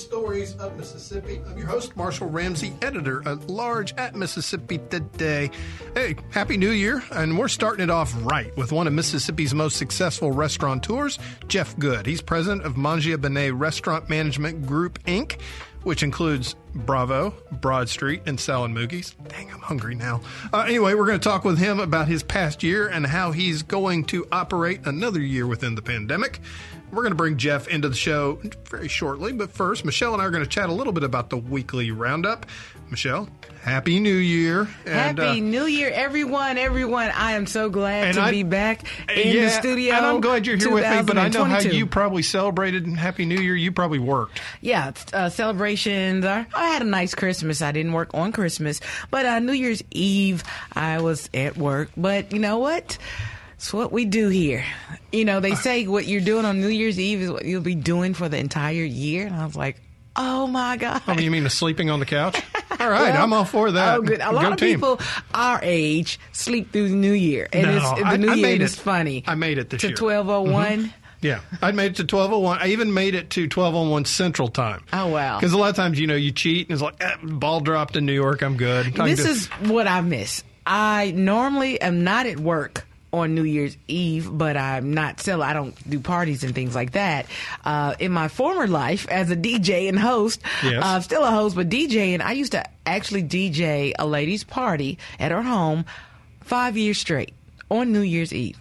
Stories of Mississippi. I'm your host, Marshall Ramsey, editor at large at Mississippi Today. Hey, Happy New Year, and we're starting it off right with one of Mississippi's most successful restaurateurs, Jeff Good. He's president of Mangia Bene Restaurant Management Group, Inc., which includes Bravo, Broad Street, and Sal and Mookie's. Dang, I'm hungry now. Uh, anyway, we're going to talk with him about his past year and how he's going to operate another year within the pandemic. We're going to bring Jeff into the show very shortly, but first, Michelle and I are going to chat a little bit about the weekly roundup. Michelle, Happy New Year. And, Happy uh, New Year, everyone, everyone. I am so glad to I, be back in yeah, the studio. And I'm glad you're here with me, but I know how you probably celebrated Happy New Year. You probably worked. Yeah, uh, celebrations. Are, I had a nice Christmas. I didn't work on Christmas, but uh, New Year's Eve, I was at work. But you know what? It's what we do here. You know, they say what you're doing on New Year's Eve is what you'll be doing for the entire year. And I was like, oh my God. Oh, you mean sleeping on the couch? All right, well, I'm all for that. Oh, good. A lot Go of team. people our age sleep through the New Year, and no, it's, the New I Year made is it. funny. I made it this to year. 1201. Mm-hmm. Yeah, I made it to 1201. I even made it to 1201 Central Time. Oh, wow. Because a lot of times, you know, you cheat and it's like, eh, ball dropped in New York, I'm good. I This just- is what I miss. I normally am not at work on New Year's Eve, but I'm not still. I don't do parties and things like that. Uh, in my former life as a DJ and host, Yes. uh, still a host, but DJ, and I used to actually DJ a ladies' party at her home five years straight on New Year's Eve.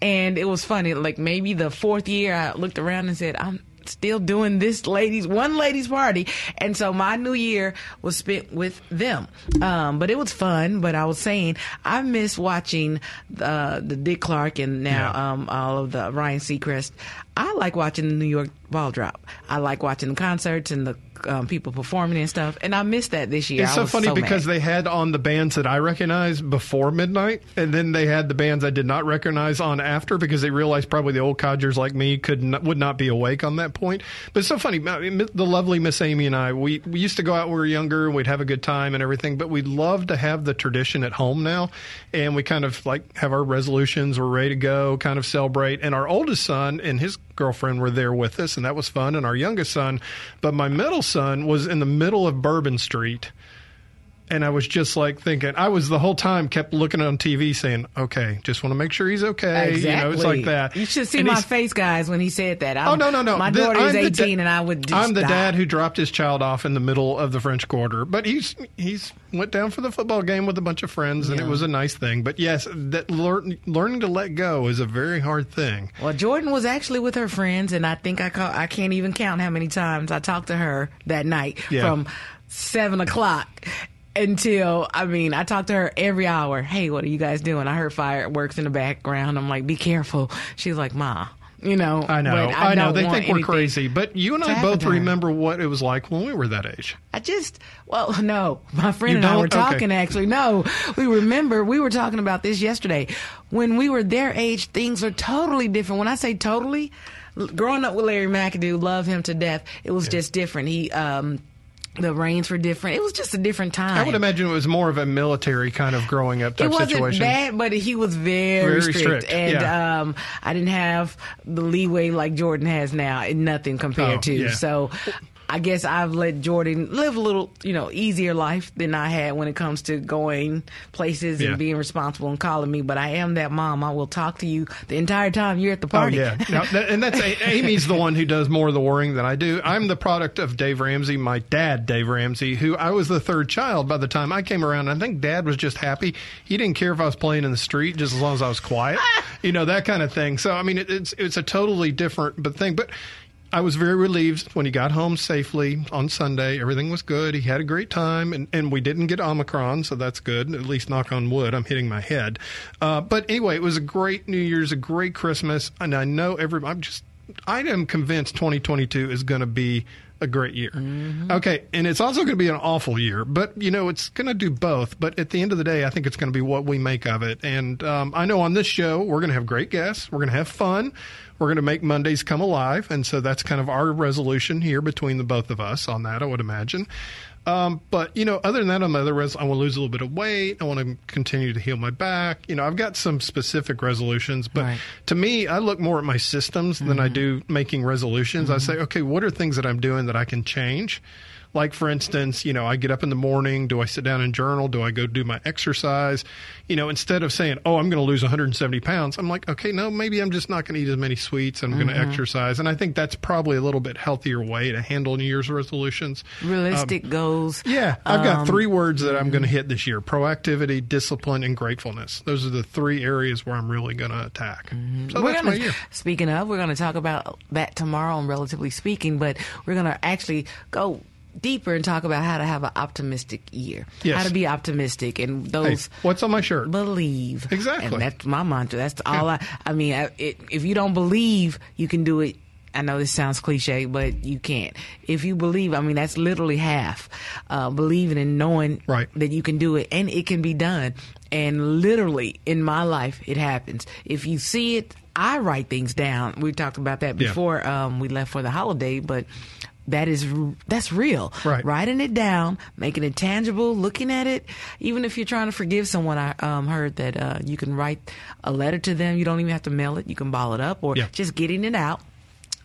And it was funny. Like maybe the fourth year, I looked around and said, "I'm still doing this ladies one ladies party." And so my New Year was spent with them. Um, but it was fun. But I was saying, I miss watching the the Dick Clark and now Yeah. um, all of the Ryan Seacrest. I like watching the New York ball drop. I like watching the concerts and the um, people performing and stuff. And I missed that this year. It's so funny so because mad. they had on the bands that I recognized before midnight, and then they had the bands I did not recognize on after because they realized probably the old codgers like me could not, would not be awake on that point. But it's so funny. The lovely Miss Amy and I, we, we used to go out when we were younger and we'd have a good time and everything, but we'd love to have the tradition at home now. And we kind of like have our resolutions, we're ready to go, kind of celebrate. And our oldest son and his girlfriend were there with us, and that was fun. And our youngest son, but my middle son was in the middle of Bourbon Street. And I was just like thinking, I was the whole time kept looking on TV saying, okay, just want to make sure he's okay. Exactly. You know, it's like that. You should see And my face, guys, when he said that. I'm, Oh no no no! My The- is I'm the da- 18, and I would. Just I'm the die. dad who dropped his child off in the middle of the French Quarter, but he's he's went down for the football game with a bunch of friends, and it was a nice thing. But yes, that learn, learning to let go is a very hard thing. Well, Jordan was actually with her friends, and I think I call, I can't even count how many times I talked to her that night Yeah. from seven o'clock until I mean I talked to her every hour. Hey, what are you guys doing? I heard fireworks in the background. I'm like, be careful. She's like, Ma, you know. I know, but I, know. They think we're crazy, but you and I both remember what it was like when we were that age. I just, well, no, my friend You and I were Okay. talking actually. No, we remember we were talking about this yesterday. When we were their age, things are totally different. When I say totally, growing up with Larry McAdoo, love him to death. It was just different. He, um, the reigns were different. It was just a different time. I would imagine it was more of a military kind of growing up type it wasn't situation. bad, but he was very, Very strict, strict, and yeah. um, I didn't have the leeway like Jordan has now. and Nothing compared Oh, to. yeah. So, I guess I've let Jordan live a little, you know, easier life than I had when it comes to going places Yeah. and being responsible and calling me. But I am that mom. I will talk to you the entire time you're at the party. Oh party. yeah, Now, and that's Amy's the one who does more of the worrying than I do. I'm the product of Dave Ramsey, my dad, Dave Ramsey, who I was the third child by the time I came around. I think Dad was just happy. He didn't care if I was playing in the street, just as long as I was quiet, you know that kind of thing. So I mean, it, it's it's a totally different but thing, but. I was very relieved when he got home safely on Sunday. Everything was good. He had a great time, and, and we didn't get Omicron, so that's good. At least knock on wood. I'm hitting my head. Uh, but anyway, it was a great New Year's, a great Christmas, and I know every. I'm just. I am convinced 2022 is going to be a great year. Okay, and it's also going to be an awful year, but you know it's going to do both. But at the end of the day, I think it's going to be what we make of it. And um, I know on this show we're going to have great guests. We're going to have fun. We're going to make Mondays come alive, and so that's kind of our resolution here between the both of us on that. I would imagine. Um, but you know, other than that, on my other res, I want to lose a little bit of weight. I want to continue to heal my back. You know, I've got some specific resolutions, but Right. to me, I look more at my systems than I do making resolutions. I say, okay, what are things that I'm doing that I can change? Like, for instance, you know, I get up in the morning. Do I sit down and journal? Do I go do my exercise? You know, instead of saying, oh, I'm going to lose 170 pounds, I'm like, okay, no, maybe I'm just not going to eat as many sweets. I'm going to exercise. And I think that's probably a little bit healthier way to handle New Year's resolutions. Realistic goals. Yeah, I've got Um, three words that I'm going to hit this year proactivity, discipline, and gratefulness. Those are the three areas where I'm really going to attack. So Mm-hmm. we're that's gonna, my year. Speaking of, we're going to talk about that tomorrow on Relatively Speaking, but we're going to actually go deeper and talk about how to have an optimistic year. Yes. How to be optimistic and Hey, those what's on my shirt? believe. Exactly. And that's my mantra. That's all I, I mean, I, it, if you don't believe, you can do it. I know this sounds cliche, but you can't. If you believe, I mean, that's literally half. Uh, believing and knowing Right. that you can do it and it can be done. And literally in my life, it happens. If you see it, I write things down. We talked about that Yeah. before um, we left for the holiday, but that is that's real. Right. Writing it down, making it tangible, looking at it. Even if you're trying to forgive someone, I um, heard that uh, you can write a letter to them. You don't even have to mail it. You can ball it up or Yeah. just getting it out.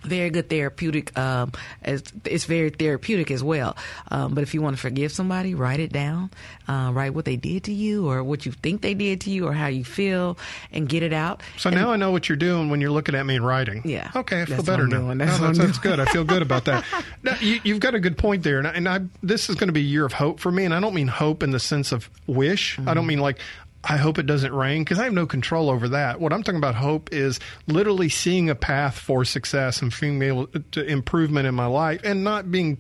Very good therapeutic. Um, as it's very therapeutic as well. Um, but if you want to forgive somebody, write it down. Uh, write what they did to you, or what you think they did to you, or how you feel, and get it out. So now I know what you're doing when you're looking at me and writing. Yeah. Okay, I feel That's better now. doing. No, That's that's, that's good. I feel good about that. Now, you, you've got a good point there, and, I, and I, this is going to be a year of hope for me. And I don't mean hope in the sense of wish. I Mm-hmm. don't mean like. I hope it doesn't rain because I have no control over that. What I'm talking about hope is literally seeing a path for success and being able uh, to improvement in my life and not being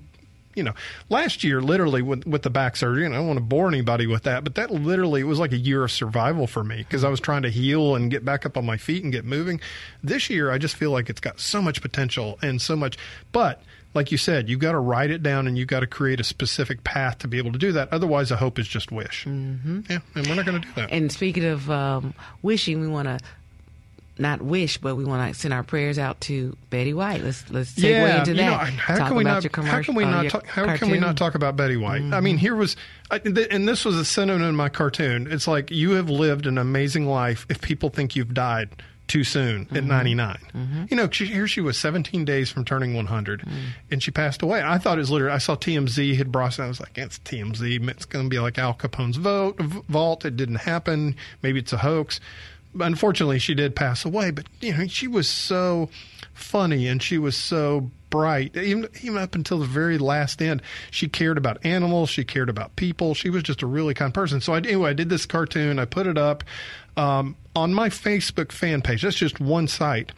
you know, last year, literally with with the back surgery, and I don't want to bore anybody with that, but that literally was like a year of survival for me because I was trying to heal and get back up on my feet and get moving. This year, I just feel like it's got so much potential and so much, but like you said, you've got to write it down and you've got to create a specific path to be able to do that. Otherwise, a hope is just wish. Mm-hmm. Yeah, and we're not going to do that. And speaking of um, wishing, we want to not wish, but we want to send our prayers out to Betty White. Let's let's segue yeah, into you that. know, how talk can we about not? your How can we uh, not talk? How can we not talk about Betty White? I mean, here was, I, th- and this was a sentiment in my cartoon. It's like you have lived an amazing life if people think you've died too soon at mm-hmm. 99. Mm-hmm. You know, she, here she was 17 days from turning 100, mm. and she passed away. I thought it was literally. I saw TMZ had brought. it. I was like, it's TMZ. It's going to be like Al Capone's vote vault. It didn't happen. Maybe it's a hoax But unfortunately she did pass away but you know she was so funny and she was so bright even even up until the very last end she cared about animals she cared about people she was just a really kind person so I, anyway i did this cartoon i put it up um, on my facebook fan page that's just one site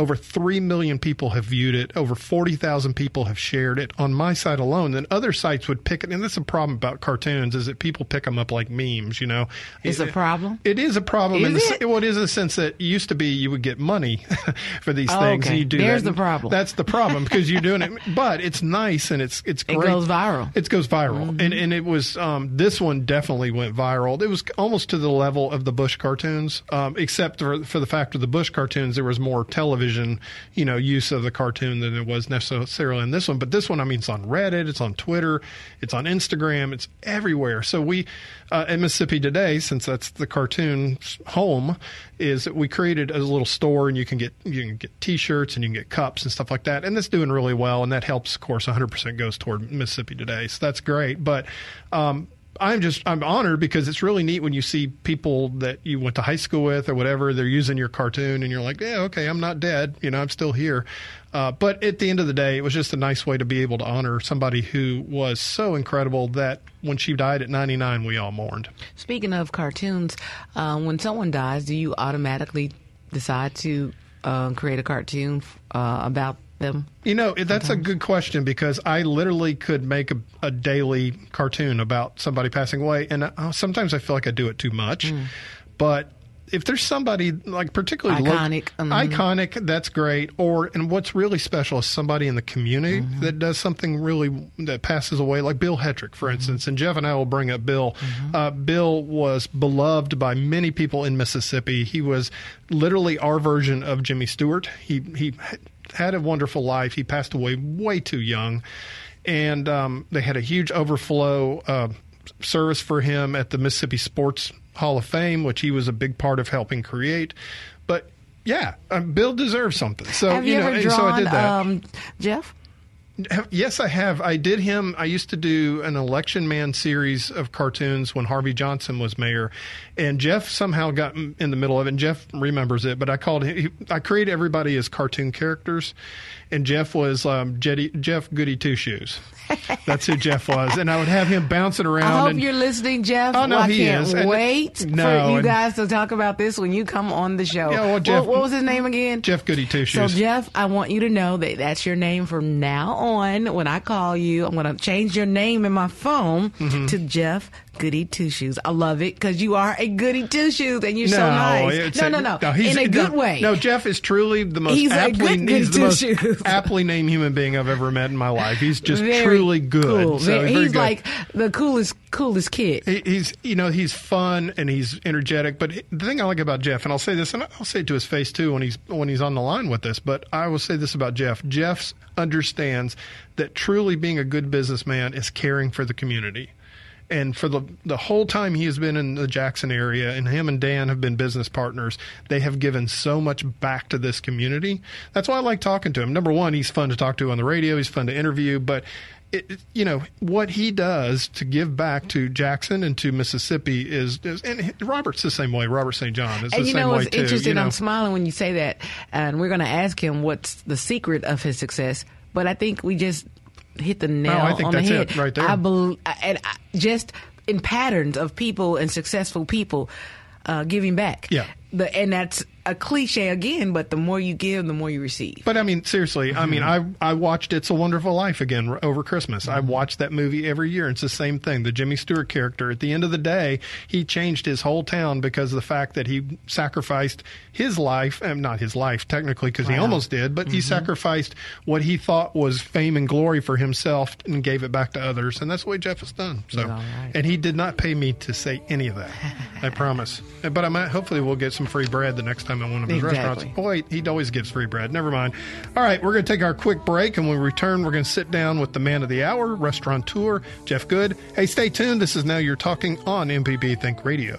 over 3 million people have viewed it. Over 40,000 people have shared it on my site alone. Then other sites would pick it. And that's a problem about cartoons is that people pick them up like memes, you know. It's a problem? It is a problem. Is the, it? se- Well, it is in the sense that it used to be you would get money for these Oh, things. okay. You do There's that. the problem. That's the problem because you're doing it. But it's nice and it's it's It great. goes viral. It goes viral, and and it was um, this one definitely went viral. It was almost to the level of the Bush cartoons, um, except for, for the fact of the Bush cartoons, there was more television, you know, use of the cartoon than there was necessarily in this one. But this one, I mean, it's on Reddit, it's on Twitter, it's on Instagram, it's everywhere. So we uh, at Mississippi Today, since that's the cartoon's home, is that we created a little store, and you can get you can get T-shirts and you can get cups and stuff like that, and that's doing really well, and that helps. Of course, 100% goes toward Mississippi Today, so that's great. But um, I'm just I'm honored because it's really neat when you see people that you went to high school with or whatever they're using your cartoon and you're like yeah okay I'm not dead you know I'm still here. Uh, but at the end of the day it was just a nice way to be able to honor somebody who was so incredible that when she died at 99 we all mourned. Speaking of cartoons, uh, when someone dies, do you automatically decide to uh, create a cartoon uh, about them? You know, that's a good question because I literally could make a, a daily cartoon about somebody passing away, and uh, sometimes I feel like I do it too much. But if there's somebody like particularly lo- Iconic, mhm. iconic, that's great. Or and what's really special is somebody in the community Mm-hmm. that does something really that passes away, like Bill Hetrick, for Mm-hmm. instance. And Jeff and I will bring up Bill. Uh, Bill was beloved by many people in Mississippi. He was literally our version of Jimmy Stewart. He he had a wonderful life. He passed away way too young, and um, they had a huge overflow uh, service for him at the Mississippi Sports Hall of Fame, which he was a big part of helping create. But yeah, um, Bill deserves something. So Have you, know, ever and so I drawn, did that. um, Jeff? Yes, I have. I did him. I used to do an election man series of cartoons when Harvey Johnson was mayor, and Jeff somehow got in the middle of it. And Jeff remembers it, but I called him. I created everybody as cartoon characters, and Jeff was um, Jetty, Jeff Goody Two Shoes. That's who Jeff was, and I would have him bouncing around. I hope and, you're listening, Jeff. Oh, no, Well, I he can't is. And- wait no, for you and- guys to talk about this when you come on the show. Yeah, well, Jeff- what, what was his name again? Jeff Goody Two Shoes. So, Jeff, I want you to know that that's your name from now on. When I call you, I'm going to change your name in my phone Mm-hmm. to Jeff Goody Two Shoes. I love it because you are a Goody Two Shoes and you're so nice. No, a- no, no, he's- in a good no, way. No, Jeff is truly the most He's a aptly good he's the most aptly named human being I've ever met in my life. He's just Very truly good. Cool. So Very- he's good. like the coolest, coolest kid. He- he's you know he's fun and he's energetic but the thing i like about jeff and i'll say this and i'll say it to his face too when he's when he's on the line with this. but i will say this about jeff jeff understands that truly being a good businessman is caring for the community and for the the whole time he has been in the Jackson area, and him and Dan have been business partners, they have given so much back to this community. That's why I like talking to him. Number one, he's fun to talk to on the radio. He's fun to interview, but. It, you know what he does to give back to Jackson and to Mississippi is, is and Robert's the same way. Robert St. John is And the you same know way what's too. interesting? you know. I'm smiling when you say that, and we're going to ask him what's the secret of his success. But I think we just hit the nail I think on that's the head it right there. I believe, and I, just in patterns of people and successful people uh, giving back. Yeah. The, and that's a cliche again, but the more you give, the more you receive. But I mean, seriously, I mean, mm-hmm. I I watched It's a Wonderful Life again r- over Christmas. I mm-hmm. watched that movie every year. It's the same thing. The Jimmy Stewart character. At the end of the day, he changed his whole town because of the fact that he sacrificed his life, and not his life technically, because he almost did, but he mm-hmm. sacrificed what he thought was fame and glory for himself and gave it back to others. And that's what Jeff has done. So, right. and he did not pay me to say any of that. I promise. But I might. Hopefully, we'll get some free bread the next time at one of his Exactly. restaurants. Boy, he always gives free bread. Never mind. All right, we're going to take our quick break, and when we return, we're going to sit down with the man of the hour, restaurateur Jeff Good. Hey, stay tuned. This is now you're talking on MPB Think Radio.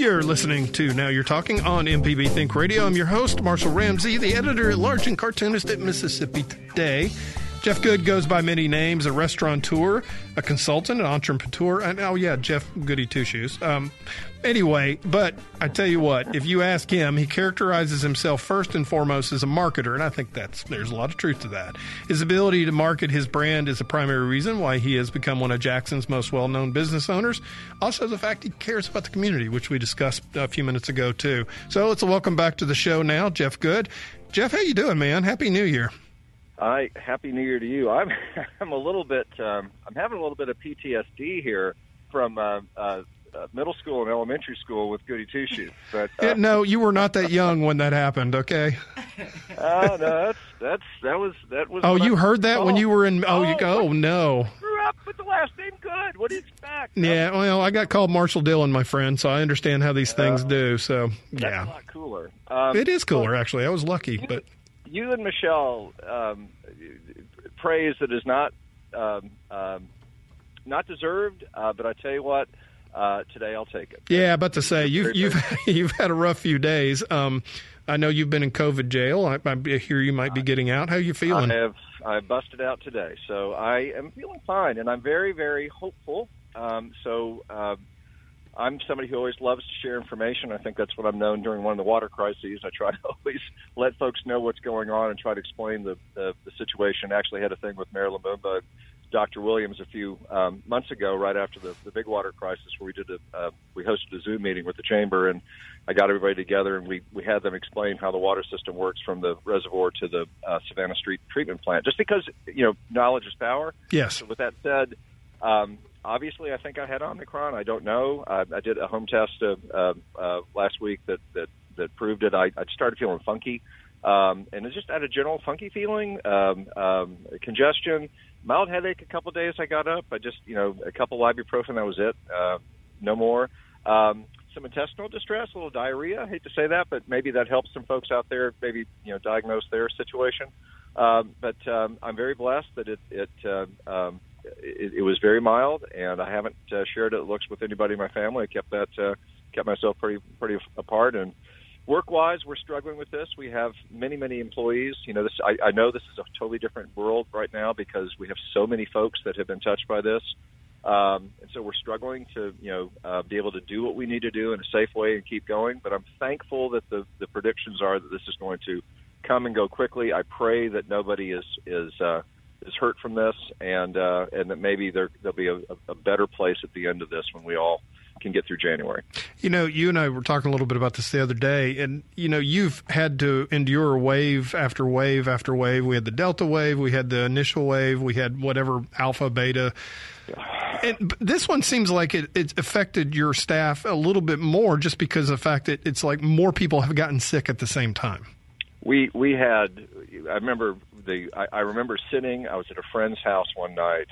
You're listening to Now You're Talking on MPB Think Radio. I'm your host, Marshall Ramsey, the editor at large and cartoonist at Mississippi Today. Jeff Good goes by many names a restaurateur, a consultant, an entrepreneur, and oh, yeah, Jeff Goody Two Shoes. Um, anyway, but I tell you what, if you ask him, he characterizes himself first and foremost as a marketer, and I think that's there's a lot of truth to that. His ability to market his brand is a primary reason why he has become one of Jackson's most well known business owners. Also, the fact he cares about the community, which we discussed a few minutes ago, too. So let's welcome back to the show now, Jeff Good. Jeff, how you doing, man? Happy New Year. I happy New Year to you. I'm I'm a little bit um, I'm having a little bit of PTSD here from uh, uh, uh, middle school and elementary school with Goody Two Shoes. But uh, Yeah, no, you were not that young when that happened, okay? uh, no, that's That's that was that was. Oh, you I- heard that when you were in? Oh, you Oh, go. Oh, no. Grew up with the last name Good. What do you expect? Yeah, well, I got called Marshall Dillon, my friend, so I understand how these things do. So, yeah. That's a lot cooler. Um, it is cooler actually. I was lucky, but you and Michelle um, praise that is not um, um, not deserved, uh, but I tell you what, uh, today I'll take it. yeah, about to say you've you've you've had a rough few days. Um, I know you've been in COVID jail. I, I hear you might be getting out. How you feeling? I have I busted out today, so I am feeling fine, and I'm very very hopeful. Um, so. Uh, I'm somebody who always loves to share information. I think that's what I'm known during one of the water crises. I try to always let folks know what's going on and try to explain the, the, the situation. I actually had a thing with Mayor Lumumba, Dr. Williams, a few um, months ago, right after the, the big water crisis, where we did a uh, we hosted a Zoom meeting with the chamber, and I got everybody together, and we we had them explain how the water system works from the reservoir to the uh, Savannah Street treatment plant. Just because you know knowledge is power. yes. So with that said, um, obviously I think I had Omicron. I don't know. I, I did a home test uh, uh, uh, last week that that that proved it. I, I started feeling funky, um, and it just had a general funky feeling, um, um, congestion, mild headache. A couple of days I got up. I just you know a couple of ibuprofen. That was it. Uh, no more. Um, some intestinal distress, a little diarrhea. I hate to say that, but maybe that helps some folks out there. Maybe you know diagnose their situation. Um, but um, I'm very blessed that it it, uh, um, it it was very mild, and I haven't uh, shared it looks with anybody in my family. I kept that uh, kept myself pretty pretty apart. And work wise, we're struggling with this. We have many many employees. You know, this I, I know this is a totally different world right now because we have so many folks that have been touched by this. Um, and so we're struggling to, you know, uh, be able to do what we need to do in a safe way and keep going. But I'm thankful that the, the predictions are that this is going to come and go quickly. I pray that nobody is is uh, is hurt from this, and uh, and that maybe there there'll be a, a better place at the end of this when we all can get through January. You know, you and I were talking a little bit about this the other day, and you know, you've had to endure wave after wave after wave. We had the Delta wave, we had the initial wave, we had whatever Alpha, Beta. And this one seems like it, it's affected your staff a little bit more just because of the fact that it's like more people have gotten sick at the same time. We we had. I remember the. I, I remember sitting. I was at a friend's house one night,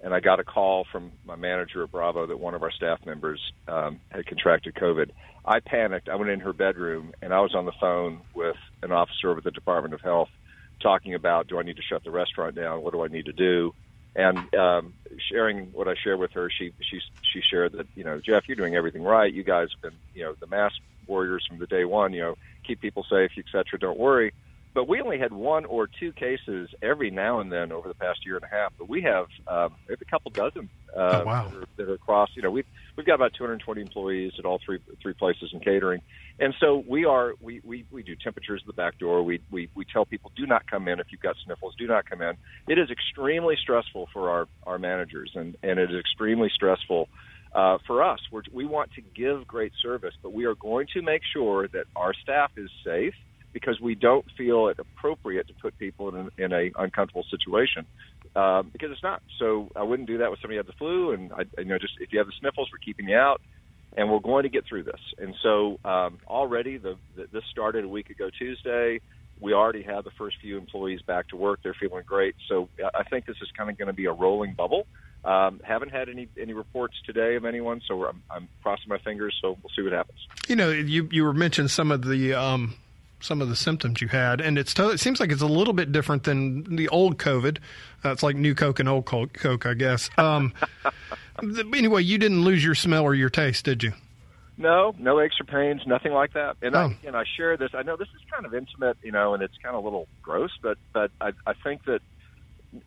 and I got a call from my manager at Bravo that one of our staff members um, had contracted COVID. I panicked. I went in her bedroom, and I was on the phone with an officer with the Department of Health, talking about do I need to shut the restaurant down? What do I need to do? And um, sharing what I shared with her, she she she shared that you know Jeff, you're doing everything right. You guys have been you know the mask warriors from the day one. You know, keep people safe, et cetera. Don't worry. But we only had one or two cases every now and then over the past year and a half. But we have um, we have a couple dozen uh, Oh, wow. that, are, that are across. You know, we've we've got about 220 employees at all three three places in catering, and so we are we we, we do temperatures at the back door. We, we we tell people do not come in if you've got sniffles. Do not come in. It is extremely stressful for our our managers, and and it is extremely stressful uh, for us. We're, we want to give great service, but we are going to make sure that our staff is safe because we don't feel it appropriate to put people in, an, in a uncomfortable situation uh, because it's not. So I wouldn't do that with somebody who had the flu, and I, you know, just if you have the sniffles, we're keeping you out, and we're going to get through this. And so um, already, the, the this started a week ago Tuesday. We already have the first few employees back to work. They're feeling great. So I think this is kind of going to be a rolling bubble. Um, haven't had any any reports today of anyone, so I'm, I'm crossing my fingers. So we'll see what happens. You know, you you were mentioning some of the um, some of the symptoms you had, and it's to- it seems like it's a little bit different than the old COVID. Uh, it's like new Coke and old Coke, I guess. Um, anyway, you didn't lose your smell or your taste, did you? No, no aches or pains, nothing like that. And Oh. I, and I share this. I know this is kind of intimate, you know, and it's kind of a little gross, but but I, I think that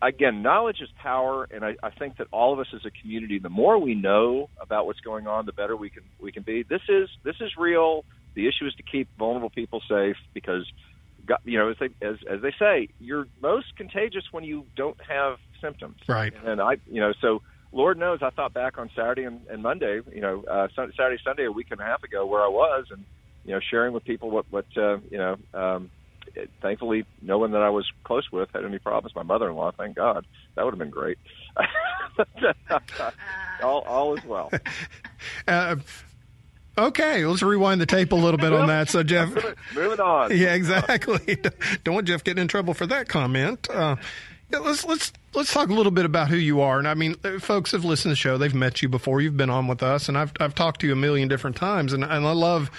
again, knowledge is power, and I, I think that all of us as a community, the more we know about what's going on, the better we can we can be. This is this is real. The issue is to keep vulnerable people safe because, God- you know, as they as as they say, you're most contagious when you don't have symptoms. Right. And I, you know, so Lord knows, I thought back on Saturday and, and Monday, you know, uh, Sun- Saturday, Sunday, a week and a half ago, where I was, and you know, sharing with people what what uh, you know. Um, it, thankfully, no one that I was close with had any problems. My mother-in-law, thank God, that would have been great. all, all is well. Uh, Okay, let's rewind the tape a little bit on that. So, Jeff, Moving on. yeah, exactly. Don't want Jeff getting in trouble for that comment. Uh, yeah, let's let's let's talk a little bit about who you are. And I mean, uh, folks have listened to the show; they've met you before. You've been on with us, and I've I've talked to you a million different times, and and I love.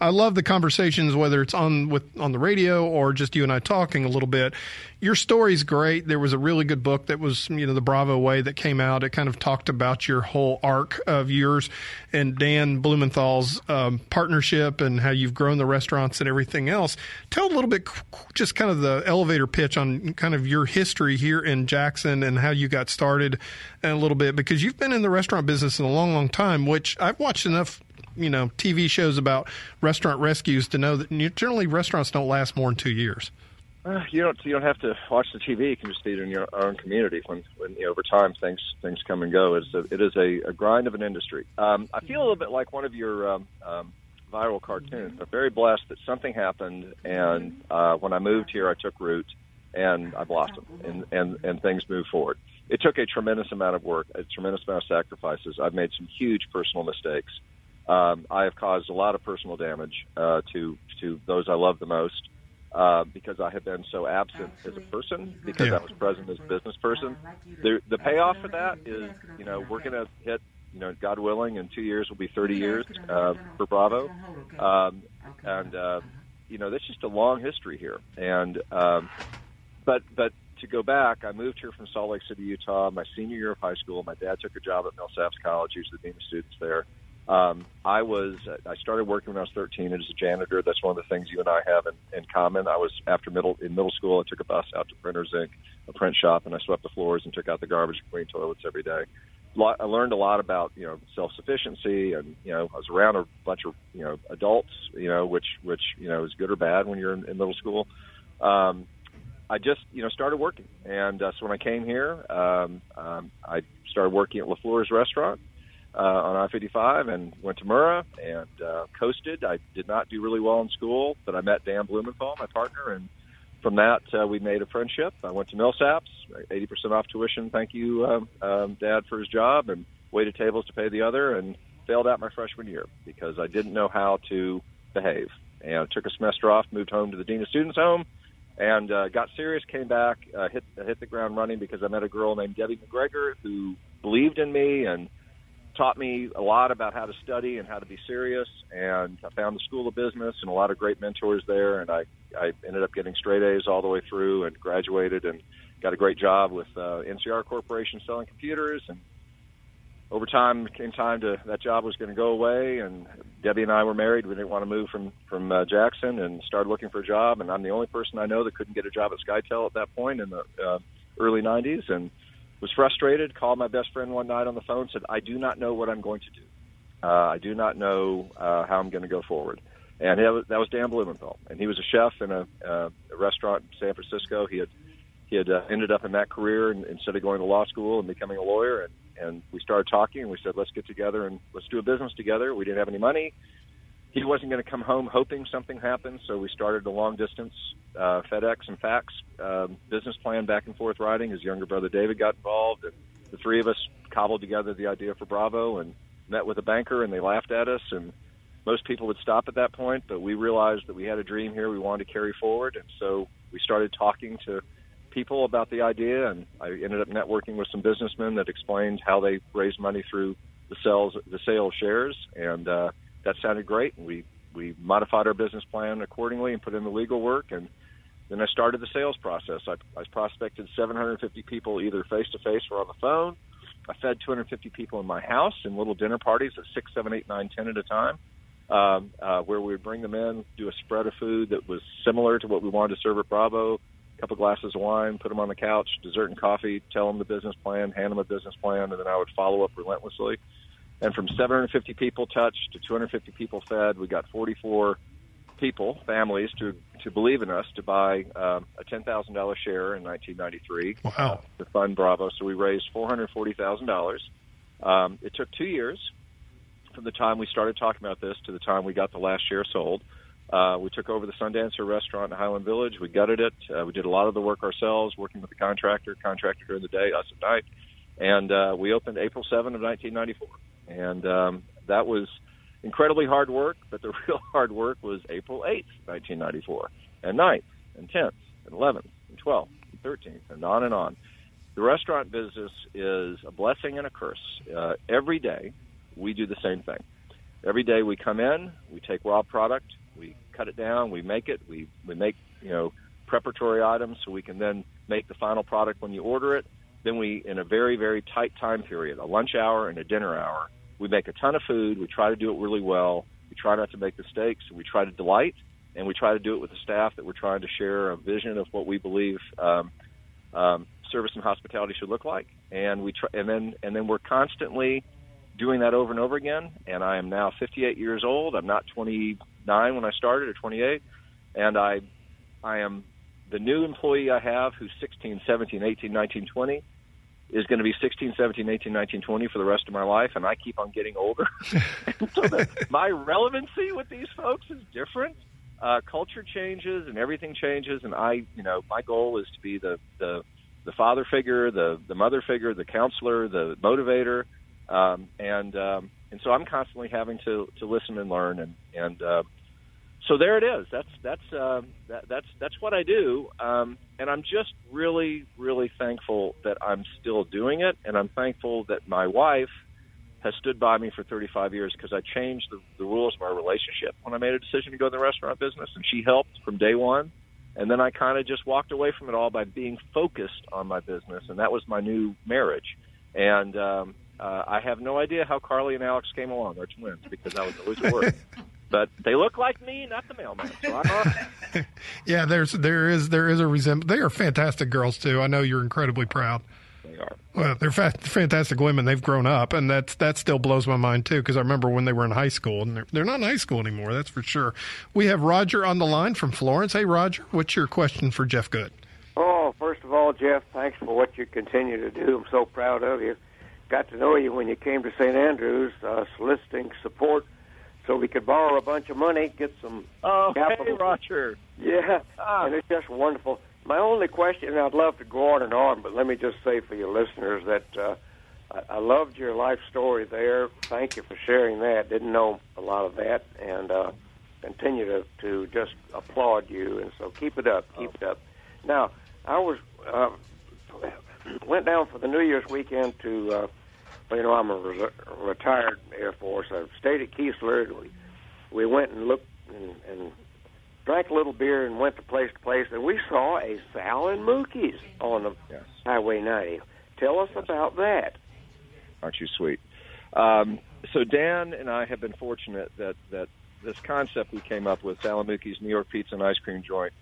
I love the conversations, whether it's on with on the radio or just you and I talking a little bit. Your story's great. There was a really good book that was, you know, the Bravo Way that came out. It kind of talked about your whole arc of yours and Dan Blumenthal's um, partnership and how you've grown the restaurants and everything else. Tell a little bit, just kind of the elevator pitch on kind of your history here in Jackson and how you got started, and a little bit because you've been in the restaurant business in a long, long time. Which I've watched enough you know TV shows about restaurant rescues to know that generally restaurants don't last more than two years. Uh, you don't you don't have to watch the TV. You can just eat in your own community. When, when you know, over time things things come and go. It's a, it is a, a grind of an industry. Um, I feel a little bit like one of your um, um, viral cartoons. I'm very blessed that something happened, and uh, when I moved here, I took root, and I blossomed, and and and things moved forward. It took a tremendous amount of work, a tremendous amount of sacrifices. I've made some huge personal mistakes. Um, I have caused a lot of personal damage uh, to to those I love the most uh, because I have been so absent as a person because Yeah. I was present as a business person. The the payoff for that is you know we're going to hit you know God willing in two years will be 30 years uh, for Bravo, um, and uh, you know that's just a long history here. And um, but but to go back, I moved here from Salt Lake City, Utah, my senior year of high school. My dad took a job at Millsaps College. He was the dean of students there. Um, I was I started working when I was 13 as a janitor. That's one of the things you and I have in, in common. I was after middle in middle school. I took a bus out to Printers Inc., a print shop, and I swept the floors and took out the garbage and cleaned toilets every day. I learned a lot about you know self sufficiency, and you know I was around a bunch of you know adults, you know which which you know is good or bad when you're in, in middle school. Um, I just you know started working, and uh, so when I came here, um, um, I started working at LeFleur's restaurant uh, on I-55 and went to Murrah and uh, coasted. I did not do really well in school, but I met Dan Blumenthal, my partner, and from that uh, we made a friendship. I went to Millsaps, 80% off tuition. Thank you, um, um, Dad, for his job, and waited tables to pay the other, and failed out my freshman year because I didn't know how to behave. And took a semester off, moved home to the dean of students' home, and uh, got serious. Came back, uh, hit hit the ground running because I met a girl named Debbie McGregor who believed in me and taught me a lot about how to study and how to be serious. And I found the School of Business and a lot of great mentors there. And I, I ended up getting straight A's all the way through and graduated and got a great job with uh, NCR Corporation selling computers. And over time, it came time to that job was going to go away. And Debbie and I were married. We didn't want to move from from uh, Jackson and started looking for a job. And I'm the only person I know that couldn't get a job at SkyTel at that point in the uh, early 90s. And was frustrated, called my best friend one night on the phone, said, I do not know what I'm going to do. Uh, I do not know uh, how I'm going to go forward. And that was, that was Dan Blumenthal. And he was a chef in a, uh, a restaurant in San Francisco. He had he had uh, ended up in that career and, instead of going to law school and becoming a lawyer. And, and we started talking and we said, let's get together and let's do a business together. We didn't have any money. He wasn't going to come home hoping something happened. So we started a long distance uh, FedEx and fax um, business plan back and forth writing. His younger brother David got involved, and the three of us cobbled together the idea for Bravo and met with a banker, and they laughed at us. And most people would stop at that point, but we realized that we had a dream here we wanted to carry forward, and so we started talking to people about the idea, and I ended up networking with some businessmen that explained how they raised money through the sales the sale of shares, and uh, that sounded great. And we we modified our business plan accordingly and put in the legal work, and then I started the sales process. I, I prospected 750 people either face to face or on the phone. I fed 250 people in my house in little dinner parties at six, seven, eight, nine, ten at a time, um, uh, where we would bring them in, do a spread of food that was similar to what we wanted to serve at Bravo, a couple glasses of wine, put them on the couch, dessert and coffee, tell them the business plan, hand them a business plan, and then I would follow up relentlessly. And from 750 people touched to 250 people fed, we got 44 people, families, to to believe in us to buy um, a ten thousand dollar share in 1993 Wow. to fund Bravo. So we raised four hundred forty thousand dollars. Um, it took two years from the time we started talking about this to the time we got the last share sold. Uh, we took over the Sundancer restaurant in Highland Village. We gutted it. Uh, we did a lot of the work ourselves, working with the contractor, contractor during the day, us at night. And uh, we opened April 7 of 1994. And um, that was incredibly hard work, but the real hard work was April 8th, 1994, and 9th, and 10th, and 11th, and 12th, and 13th, and on and on. The restaurant business is a blessing and a curse. Uh, every day, we do the same thing. Every day we come in, we take raw product, we cut it down, we make it, we, we make, you know, preparatory items so we can then make the final product when you order it. Then we, in a very, very tight time period, a lunch hour and a dinner hour, we make a ton of food. We try to do it really well. We try not to make mistakes. We try to delight, and we try to do it with the staff that we're trying to share a vision of what we believe um, um, service and hospitality should look like. And we try, and then and then we're constantly doing that over and over again. And I am now 58 years old. I'm not 29 when I started or 28, and I I am the new employee I have who's 16, 17, 18, 19, 20 is going to be 16, 17, 18, 19, 20 for the rest of my life, and I keep on getting older. so the, my relevancy with these folks is different. Uh, culture changes and everything changes, and I, you know, my goal is to be the the, the father figure, the the mother figure, the counselor, the motivator, um, and um, and so I'm constantly having to to listen and learn, and and uh, so there it is. That's that's uh, that, that's that's what I do, um, and I'm just really really thankful that I'm still doing it, and I'm thankful that my wife has stood by me for 35 years because I changed the, the rules of our relationship when I made a decision to go in the restaurant business, and she helped from day one. And then I kind of just walked away from it all by being focused on my business, and that was my new marriage. And um, uh, I have no idea how Carly and Alex came along. They're twins because I was always work. but they look like me, not the mailman. So I'm off. Yeah, there's there is there is a resemblance. They are fantastic girls too. I know you're incredibly proud. They are. Well, they're fa- fantastic women. They've grown up, and that's that still blows my mind too. Because I remember when they were in high school, and they're, they're not in high school anymore. That's for sure. We have Roger on the line from Florence. Hey, Roger, what's your question for Jeff Good? Oh, first of all, Jeff, thanks for what you continue to do. I'm so proud of you. Got to know you when you came to St. Andrews, uh, soliciting support so we could borrow a bunch of money, get some Oh, hey. Roger. Yeah, Ah. and it's just wonderful. My only question, and I'd love to go on and on, but let me just say for your listeners that uh, I, I loved your life story there. Thank you for sharing that. Didn't know a lot of that, and uh, continue to, to just applaud you. And so keep it up, keep it up. Now, I was uh, went down for the New Year's weekend to. Uh, you know, I'm a re- retired Air Force. I've stayed at Keesler. And we we went and looked and, and drank a little beer and went to place to place, and we saw a Sal and Mookie's on the Yes. Highway 90. Tell us about that. Aren't you sweet? Um, so Dan and I have been fortunate that that this concept we came up with, Sal and Mookie's New York Pizza and Ice Cream Joint,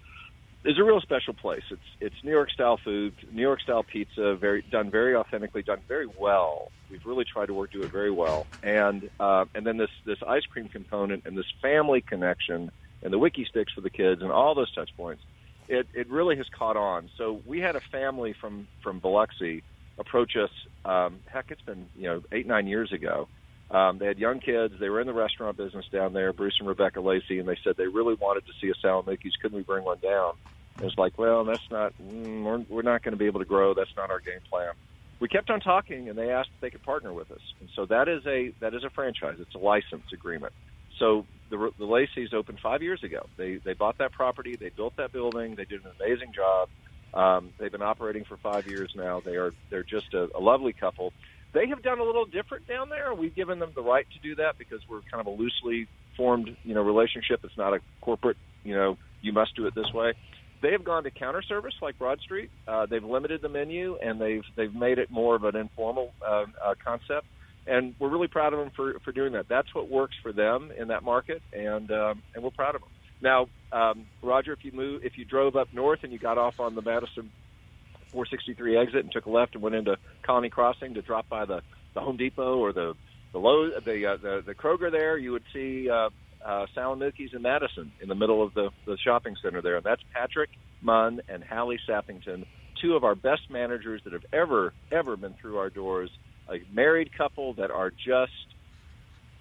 is a real special place. It's it's New York style food, New York style pizza, very done very authentically, done very well. We've really tried to work do it very well, and uh, and then this this ice cream component and this family connection and the Wikki Stix for the kids and all those touch points. It it really has caught on. So we had a family from from Biloxi approach us. Um, heck, it's been you know eight nine years ago. Um, they had young kids. They were in the restaurant business down there, Bruce and Rebecca Lacey, and they said they really wanted to see a Sal and Mookie's. Couldn't we bring one down? And it's like, well, that's not. Mm, we're, we're not going to be able to grow. That's not our game plan. We kept on talking, and they asked if they could partner with us. And so that is a that is a franchise. It's a license agreement. So the the Lacey's opened five years ago. They they bought that property. They built that building. They did an amazing job. Um, they've been operating for five years now. They are they're just a, a lovely couple. They have done a little different down there. We've given them the right to do that because we're kind of a loosely formed you know relationship. It's not a corporate you know you must do it this way. They have gone to counter service like Broad Street. Uh, they've limited the menu and they've they've made it more of an informal uh, uh, concept. And we're really proud of them for, for doing that. That's what works for them in that market, and um, and we're proud of them. Now, um, Roger, if you move, if you drove up north and you got off on the Madison 463 exit and took a left and went into Colony Crossing to drop by the, the Home Depot or the the low the, uh, the the Kroger there, you would see uh, uh, Sal and Mookie's in Madison in the middle of the, the shopping center there. And that's Patrick Munn and Hallie Sappington, two of our best managers that have ever ever been through our doors. A married couple that are just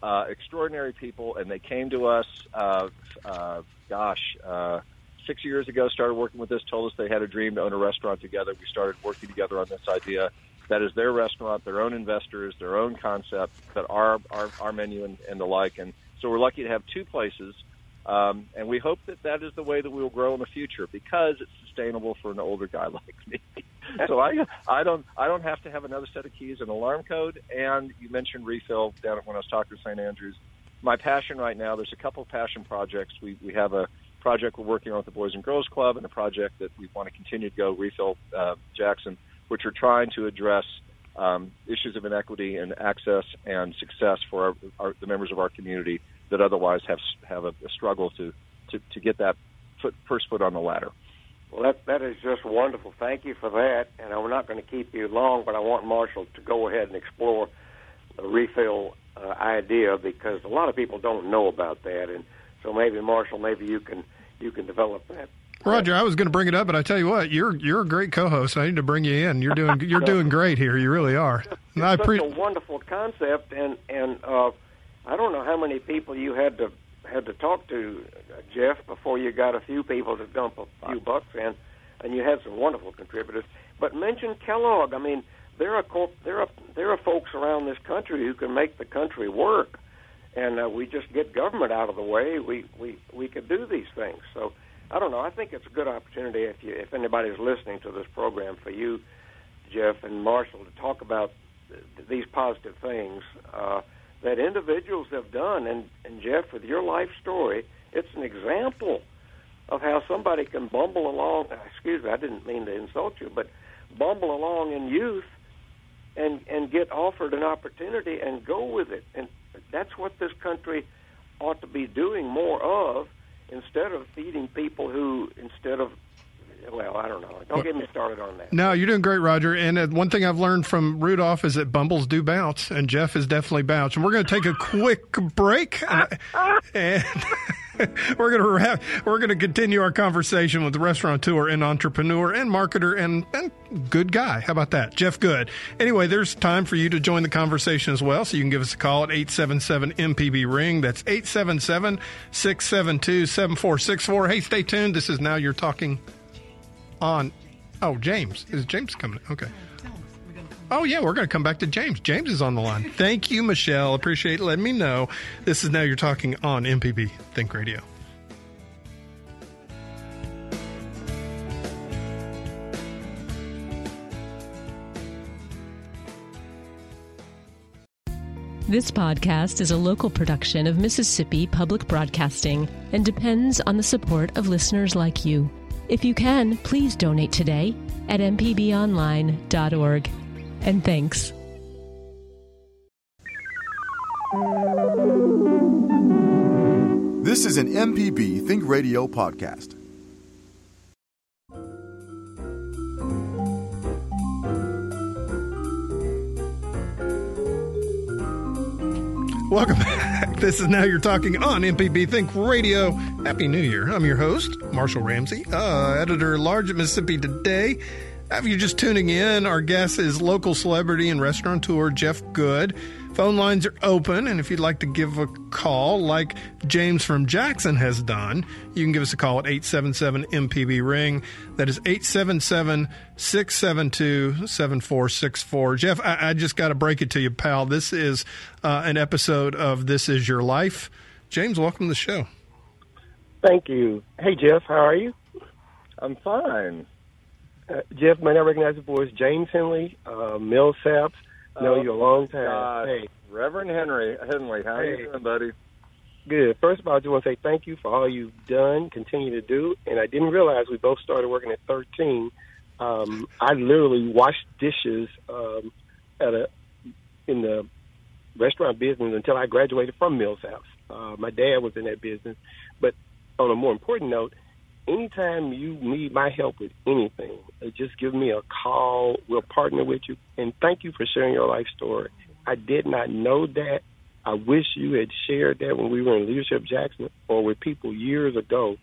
uh, extraordinary people, and they came to us. Uh, uh, gosh, uh, six years ago, started working with us. Told us they had a dream to own a restaurant together. We started working together on this idea. That is their restaurant, their own investors, their own concept, but our our, our menu and, and the like. And So we're lucky to have two places, um, and we hope that that is the way that we will grow in the future because it's sustainable for an older guy like me. so I I don't I don't have to have another set of keys and alarm code. And you mentioned refill down when I was talking to St. Andrews. My passion right now, there's a couple of passion projects. We we have a project we're working on with the Boys and Girls Club, and a project that we want to continue to go refill uh, Jackson, which are trying to address um, issues of inequity and access and success for our, our, the members of our community that otherwise have have a, a struggle to, to to get that foot, first foot on the ladder. Well, that that is just wonderful. Thank you for that. And I'm not going to keep you long, but I want Marshall to go ahead and explore the refill uh, idea because a lot of people don't know about that, and so maybe Marshall, maybe you can you can develop that. Roger, I was going to bring it up, but I tell you what, you're you're a great co-host. I need to bring you in. You're doing you're doing great here. You really are. It's I such a wonderful concept, and and uh, I don't know how many people you had to had to talk to, uh, Jeff, before you got a few people to dump a few bucks in, and you had some wonderful contributors. But mention Kellogg. I mean, there are corp- there are there are folks around this country who can make the country work, and uh, we just get government out of the way. We we we could do these things. So. I don't know. I think it's a good opportunity if you if anybody's listening to this program for you, Jeff and Marshall, to talk about th- these positive things uh, that individuals have done. And, and Jeff, with your life story, it's an example of how somebody can bumble along. Excuse me, I didn't mean to insult you, but bumble along in youth and and get offered an opportunity and go with it. And that's what this country ought to be doing more of instead of feeding people who instead of well, I don't know. Don't get me started on that. No, you're doing great, Roger. And uh, one thing I've learned from Rudolph is that bumbles do bounce, and Jeff is definitely bounced. And we're going to take a quick break, and, and we're going to we're going to continue our conversation with the restaurateur and entrepreneur and marketer and, and good guy. How about that, Jeff Good? Anyway, there's time for you to join the conversation as well, so you can give us a call at 877 MPB ring. That's 877 672 7464. Hey, stay tuned. This is now you're talking on. Oh, James. Is James coming? Okay. Oh, yeah, we're going to come back to James. James is on the line. Thank you, Michelle. Appreciate letting me know. This is Now You're Talking on MPB Think Radio. This podcast is a local production of Mississippi Public Broadcasting and depends on the support of listeners like you. If you can, please donate today at mpbonline.org. And thanks. This is an MPB Think Radio podcast. Welcome back. This is Now You're Talking on MPB Think Radio. Happy New Year. I'm your host, Marshall Ramsey, uh, editor at large at Mississippi Today. If you're just tuning in, our guest is local celebrity and restaurateur Jeff Good. Phone lines are open, and if you'd like to give a call, like James from Jackson has done, you can give us a call at 877 MPB Ring. That is 877 672 7464. Jeff, I, I just got to break it to you, pal. This is uh, an episode of This Is Your Life. James, welcome to the show. Thank you. Hey, Jeff, how are you? I'm fine. Uh, Jeff, may not recognize the voice? James Henley, uh, Millsaps. Know Oh, you a long time. gosh. Hey, Reverend Henry Henley, how Hey. you doing, buddy? good. First of all, I just want to say thank you for all you've done, continue to do. And I didn't realize we both started working at 13. Um, I literally washed dishes um, at a in the restaurant business until I graduated from Millsaps. Uh, my dad was in that business. But on a more important note, anytime you need my help with anything, uh, just give me a call. We'll partner with you. And thank you for sharing your life story. I did not know that. I wish you had shared that when we were in Leadership Jackson or with people years ago.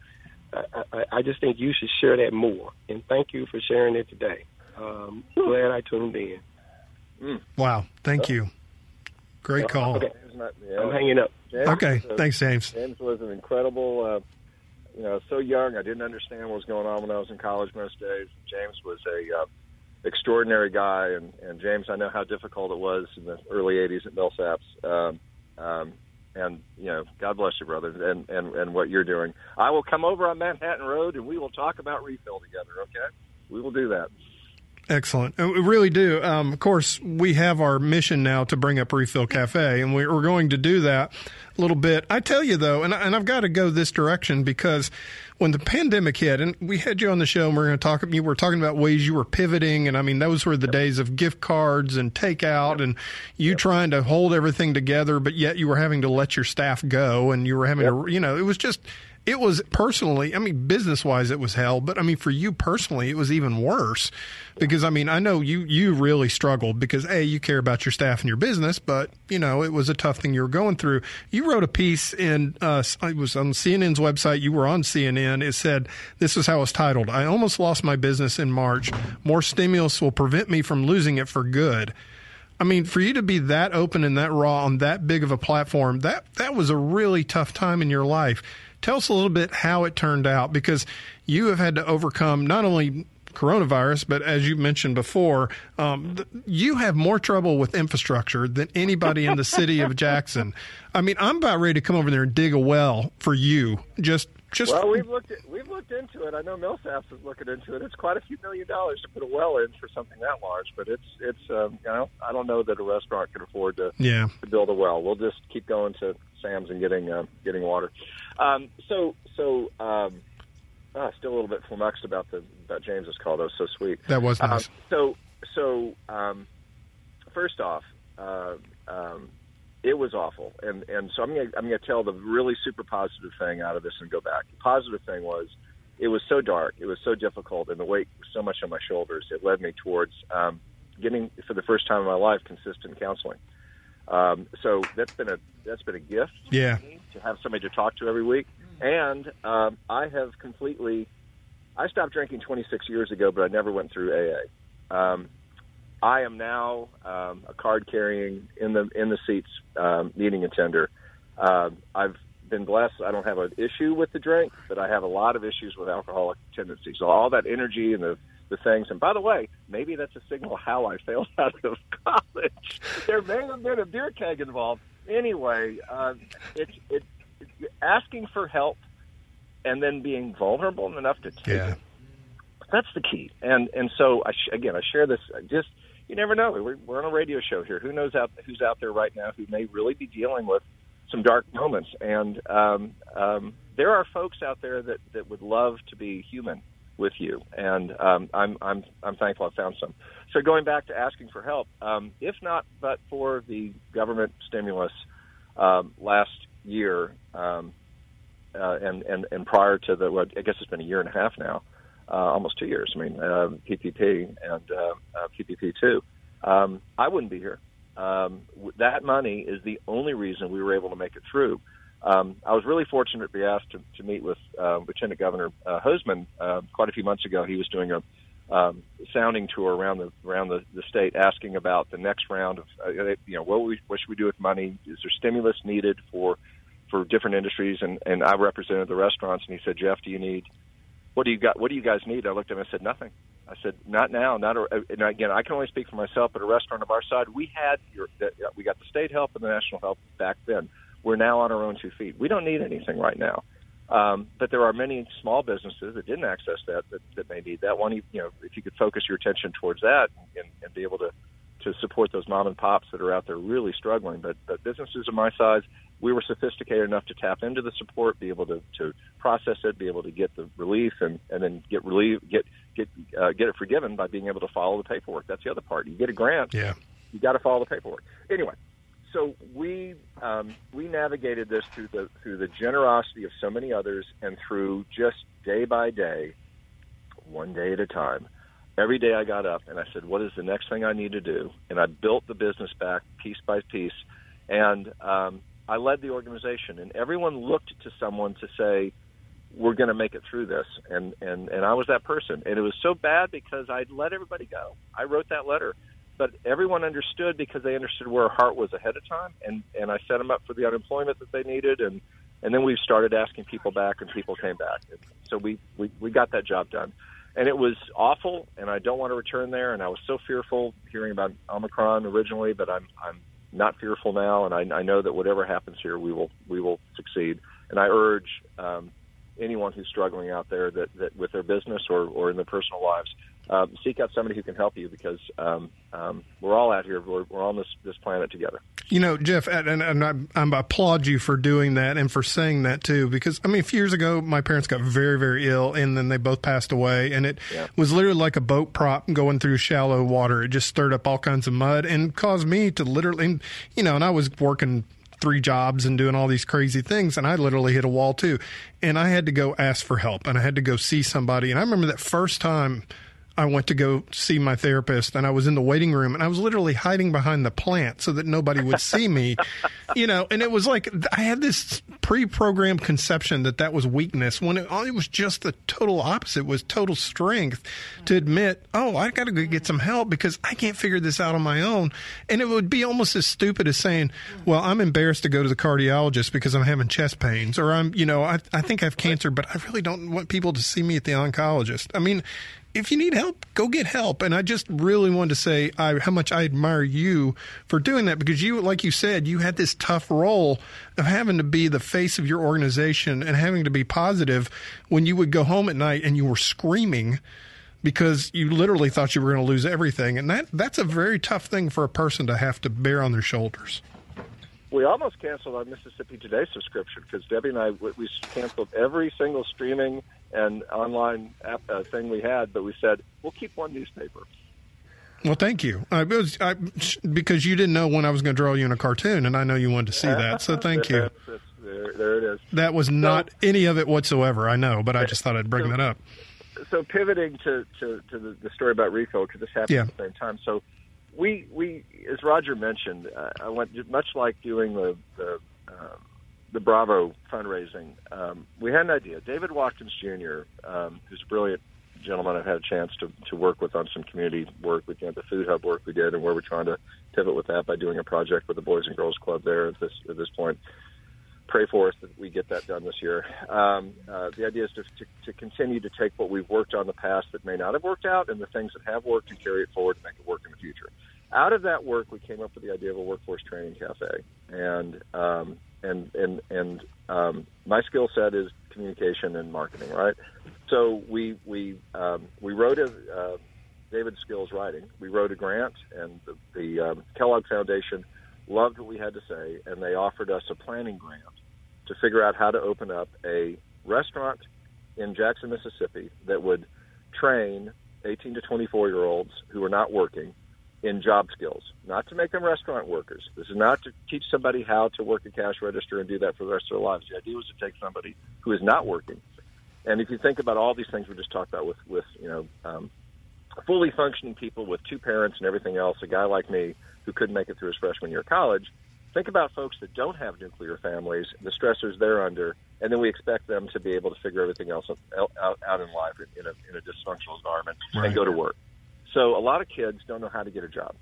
I, I, I just think you should share that more. And thank you for sharing it today. Um, glad I tuned in. Wow. Thank you. Great call. Okay, James, not- yeah. I'm hanging up. James Okay. was a- Thanks, James. James was an incredible, uh, you know, so young. I didn't understand what was going on when I was in college most days. James was a uh, extraordinary guy, and, and James, I know how difficult it was in the early '80s at Millsaps. Um, um, and you know, God bless you, brother, and and and what you're doing. I will come over on Manhattan Road, and we will talk about refill together. Okay, we will do that. Excellent. We really do. Um, of course, we have our mission now to bring up Refill Cafe, and we- we're going to do that little bit. I tell you, though, and, I- and I've got to go this direction because when the pandemic hit, and we had you on the show, and we're going to talk, you were talking about ways you were pivoting, and I mean, those were the days of gift cards and takeout, and you trying to hold everything together, but yet you were having to let your staff go, and you were having to, you know, it was just it was personally, I mean, business wise, it was hell, but I mean, for you personally, it was even worse because I mean, I know you, you really struggled because A, you care about your staff and your business, but you know, it was a tough thing you were going through. You wrote a piece in, uh, it was on CNN's website. You were on CNN. It said, this is how it's titled. I almost lost my business in March. More stimulus will prevent me from losing it for good. I mean, for you to be that open and that raw on that big of a platform, that that was a really tough time in your life. Tell us a little bit how it turned out because you have had to overcome not only coronavirus, but as you mentioned before, um, th- you have more trouble with infrastructure than anybody in the city of Jackson. I mean, I'm about ready to come over there and dig a well for you. Just, just Well, we've looked at, we've looked into it. I know Millsaps is looking into it. It's quite a few million dollars to put a well in for something that large, but it's it's um, you know I don't know that a restaurant can afford to yeah. to build a well. We'll just keep going to Sam's and getting uh, getting water. Um, so so um, ah, still a little bit flummoxed about the about James's call. That was so sweet. That was Um, nice. so so um, first off, uh, um, it was awful, and and so I'm gonna I'm gonna tell the really super positive thing out of this and go back. The positive thing was it was so dark, it was so difficult, and the weight was so much on my shoulders. It led me towards um, getting for the first time in my life consistent counseling. Um, so that's been a that's been a gift Yeah. To have somebody to talk to every week. And um, I have completely, I stopped drinking 26 years ago, but I never went through AA. Um, I am now um, a card carrying in the in the seats um, meeting attender. Um, I've been blessed. I don't have an issue with the drink, but I have a lot of issues with alcoholic tendencies. So all that energy and the the things. And by the way, maybe that's a signal how I failed out of college. there may have been a beer keg involved. Anyway, uh, it's it, it, asking for help and then being vulnerable enough to take Yeah. it. That's the key. And and so I sh- again, I share this. Just you never know. We're, we're on a radio show here. Who knows out who's out there right now who may really be dealing with some dark moments. And um, um, there are folks out there that that would love to be human with you. And um, I'm I'm I'm thankful I found some. So going back to asking for help, um, if not but for the government stimulus um, last year, um, uh, and and and prior to the, well, I guess it's been a year and a half now, uh, almost two years. I mean, um, PPP and uh, uh, PPP two. Um, I wouldn't be here. Um, that money is the only reason we were able to make it through. Um, I was really fortunate to be asked to, to meet with uh, Lieutenant Governor uh, Hosemann uh, quite a few months ago. He was doing a um, sounding tour around the around the, the state, asking about the next round of uh, you know what we, what should we do with money? Is there stimulus needed for for different industries? And and I represented the restaurants, and he said, Jeff, do you need what do you got? What do you guys need? I looked at him and said, nothing. I said, not now, not. A, and again, I can only speak for myself, but a restaurant of our side, we had your, we got the state help and the national help back then. We're now on our own two feet. We don't need anything right now. Um, but there are many small businesses that didn't access that, that that may need that one. You know, if you could focus your attention towards that and, and be able to to support those mom and pops that are out there really struggling. But but businesses of my size, we were sophisticated enough to tap into the support, be able to to process it, be able to get the relief, and and then get relief, get get uh, get it forgiven by being able to follow the paperwork. That's the other part. You get a grant, Yeah. you got to follow the paperwork. Anyway, so we um, we navigated this through the through the generosity of so many others, and through just day by day, one day at a time. Every day I got up and I said, "What is the next thing I need to do?" And I built the business back piece by piece, and um, I led the organization. And everyone looked to someone to say, "We're going to make it through this," and and and I was that person. And it was so bad because I'd let everybody go. I wrote that letter but everyone understood because they understood where our heart was ahead of time, and and I set them up for the unemployment that they needed, and and then we started asking people back, and people came back, and so we we we got that job done, and it was awful, and I don't want to return there, and I was so fearful hearing about Omicron originally, but I'm I'm not fearful now, and I, I know that whatever happens here, we will we will succeed. And I urge um, anyone who's struggling out there that, that with their business or, or in their personal lives, uh, seek out somebody who can help you because um, um, we're all out here. We're, we're on this this planet together. You know, Jeff, and, and I, I applaud you for doing that and for saying that too, because I mean, a few years ago, my parents got very, very ill, and then they both passed away, and it Yeah. was literally like a boat prop going through shallow water. It just stirred up all kinds of mud and caused me to literally, and, you know, and I was working three jobs and doing all these crazy things, and I literally hit a wall too, and I had to go ask for help, and I had to go see somebody, and I remember that first time. I went to go see my therapist and I was in the waiting room and I was literally hiding behind the plant so that nobody would see me, you know, and it was like I had this pre-programmed conception that that was weakness when it, it was just the total opposite it was total strength to mm. admit, oh, I got to go get some help because I can't figure this out on my own. And it would be almost as stupid as saying, mm. well, I'm embarrassed to go to the cardiologist because I'm having chest pains or I'm, you know, I, I think I have cancer, but I really don't want people to see me at the oncologist. I mean, if you need help, go get help. And I just really wanted to say I, how much I admire you for doing that because you, like you said, you had this tough role of having to be the face of your organization and having to be positive when you would go home at night and you were screaming because you literally thought you were going to lose everything. And that, that's a very tough thing for a person to have to bear on their shoulders. We almost canceled our Mississippi Today subscription because Debbie and I we canceled every single streaming and online app, uh, thing we had, but we said we'll keep one newspaper. Well, thank you. I, was, I, because you didn't know when I was going to draw you in a cartoon, and I know you wanted to see that. So thank you. That's- that's- there, there it is. That was not any of it whatsoever. I know, but I just thought I'd bring that up. so pivoting to, to, to the, the story about Refill because this happened Yeah. at the same time. So we we as Roger mentioned, uh, I went much like doing the the, um, the Bravo fundraising. Um, we had an idea. David Watkins Jr., um, who's a brilliant gentleman, I've had a chance to to work with on some community work. We did the food hub work we did, and where we're trying to pivot with that by doing a project with the Boys and Girls Club there at this at this point pray for us that we get that done this year. Um, uh, the idea is to, to, to continue to take what we've worked on in the past that may not have worked out and the things that have worked and carry it forward and make it work in the future. Out of that work, we came up with the idea of a workforce training cafe, and um, and and and um, my skill set is communication and marketing, right? So we we um, we wrote a uh, David Skills writing. We wrote a grant, and the, the um, Kellogg Foundation loved what we had to say, and they offered us a planning grant to figure out how to open up a restaurant in Jackson, Mississippi that would train 18 to 24 year olds who are not working in job skills, not to make them restaurant workers. This is not to teach somebody how to work a cash register and do that for the rest of their lives. The idea was to take somebody who is not working. And if you think about all these things we just talked about with, with you know, um, fully functioning people with two parents and everything else, a guy like me who couldn't make it through his freshman year of college, think about folks that don't have nuclear families, the stressors they're under, and then we expect them to be able to figure everything else out, out, out in life in a, in a dysfunctional environment Right. and go to work. So a lot of kids don't know how to get a job.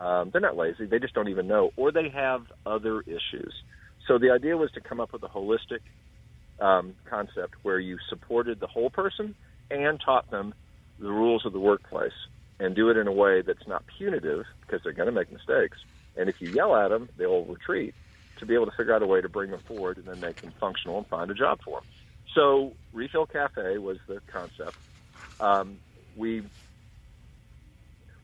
Um, they're not lazy; they just don't even know, or they have other issues. So the idea was to come up with a holistic um, concept where you supported the whole person and taught them the rules of the workplace and do it in a way that's not punitive because they're going to make mistakes. And if you yell at them, they'll retreat to be able to figure out a way to bring them forward and then make them functional and find a job for them. So Refill Cafe was the concept. Um, we,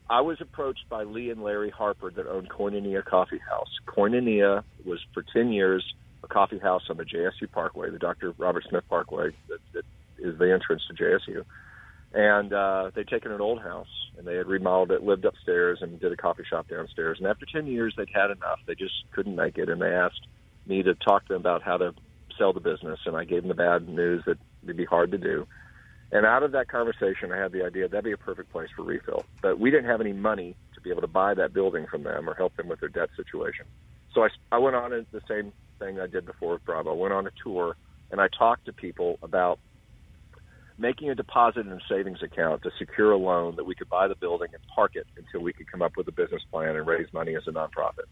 I was approached by Lee and Larry Harper that owned Koinonia Coffee House. Koinonia was for 10 years a coffee house on the JSU Parkway, the Dr. Robert Smith Parkway that, that is the entrance to JSU and uh, they'd taken an old house and they had remodeled it, lived upstairs, and did a coffee shop downstairs. And after ten years, they'd had enough. They just couldn't make it, and they asked me to talk to them about how to sell the business. And I gave them the bad news that it'd be hard to do. And out of that conversation, I had the idea that'd be a perfect place for refill. But we didn't have any money to be able to buy that building from them or help them with their debt situation. So I, I went on the same thing I did before with Bravo. I went on a tour and I talked to people about making a deposit in a savings account to secure a loan that we could buy the building and park it until we could come up with a business plan and raise money as a nonprofit.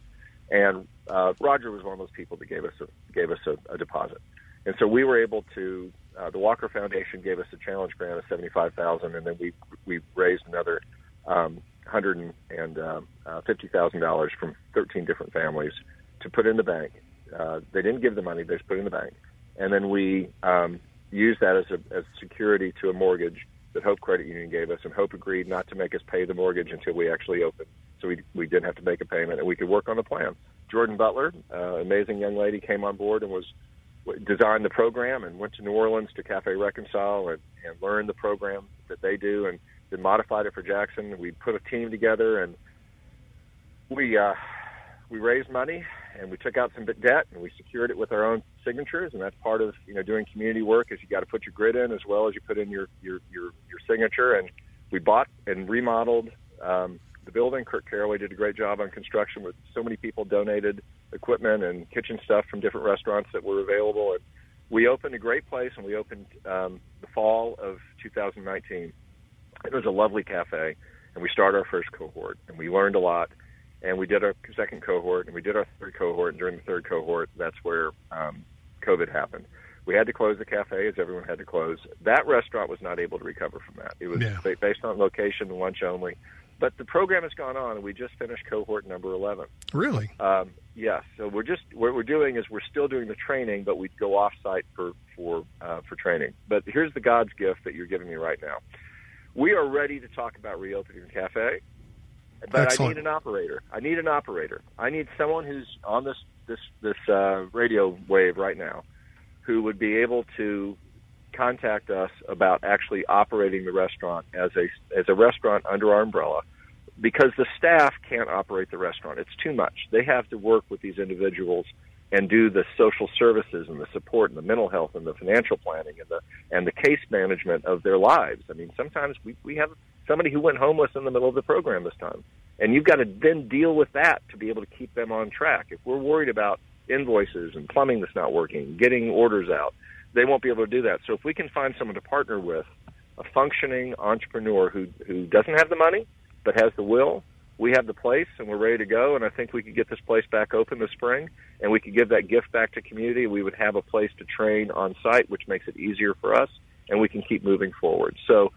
And uh, Roger was one of those people that gave us a, gave us a, a deposit, and so we were able to. Uh, the Walker Foundation gave us a challenge grant of seventy five thousand, and then we we raised another um, hundred and, uh, uh, fifty thousand dollars from thirteen different families to put in the bank. Uh, they didn't give the money; they just put it in the bank, and then we um, used that as a as security to a mortgage that Hope Credit Union gave us, and Hope agreed not to make us pay the mortgage until we actually opened, so we we didn't have to make a payment, and we could work on the plan. Jordan Butler, uh, amazing young lady, came on board and was designed the program and went to New Orleans to Cafe Reconcile and, and learned the program that they do and then modified it for Jackson. We put a team together and we uh, we raised money and we took out some debt and we secured it with our own signatures and that's part of you know doing community work is you got to put your grid in as well as you put in your your your, your signature and we bought and remodeled um, the building. Kurt Caraway did a great job on construction with so many people donated equipment and kitchen stuff from different restaurants that were available. And we opened a great place and we opened um, the fall of 2019. It was a lovely cafe and we started our first cohort and we learned a lot and we did our second cohort and we did our third cohort and during the third cohort that's where um, COVID happened. We had to close the cafe as everyone had to close. That restaurant was not able to recover from that. It was Yeah. based on location and lunch only. But the program has gone on, and we just finished cohort number 11. Really? Um, yes. So we're just what we're doing is we're still doing the training, but we go off site for for uh, for training. But here's the God's gift that you're giving me right now. We are ready to talk about reopening the cafe, but I need an operator. I need an operator. I need someone who's on this this this uh, radio wave right now, who would be able to contact us about actually operating the restaurant as a as a restaurant under our umbrella because the staff can't operate the restaurant. It's too much. They have to work with these individuals and do the social services and the support and the mental health and the financial planning and the and the case management of their lives. I mean, sometimes we we have somebody who went homeless in the middle of the program this time. And you've got to then deal with that to be able to keep them on track. If we're worried about invoices and plumbing that's not working, getting orders out, they won't be able to do that. So if we can find someone to partner with, a functioning entrepreneur who who doesn't have the money but has the will, we have the place and we're ready to go. And I think we could get this place back open this spring, and we could give that gift back to community. We would have a place to train on site, which makes it easier for us, and we can keep moving forward. So.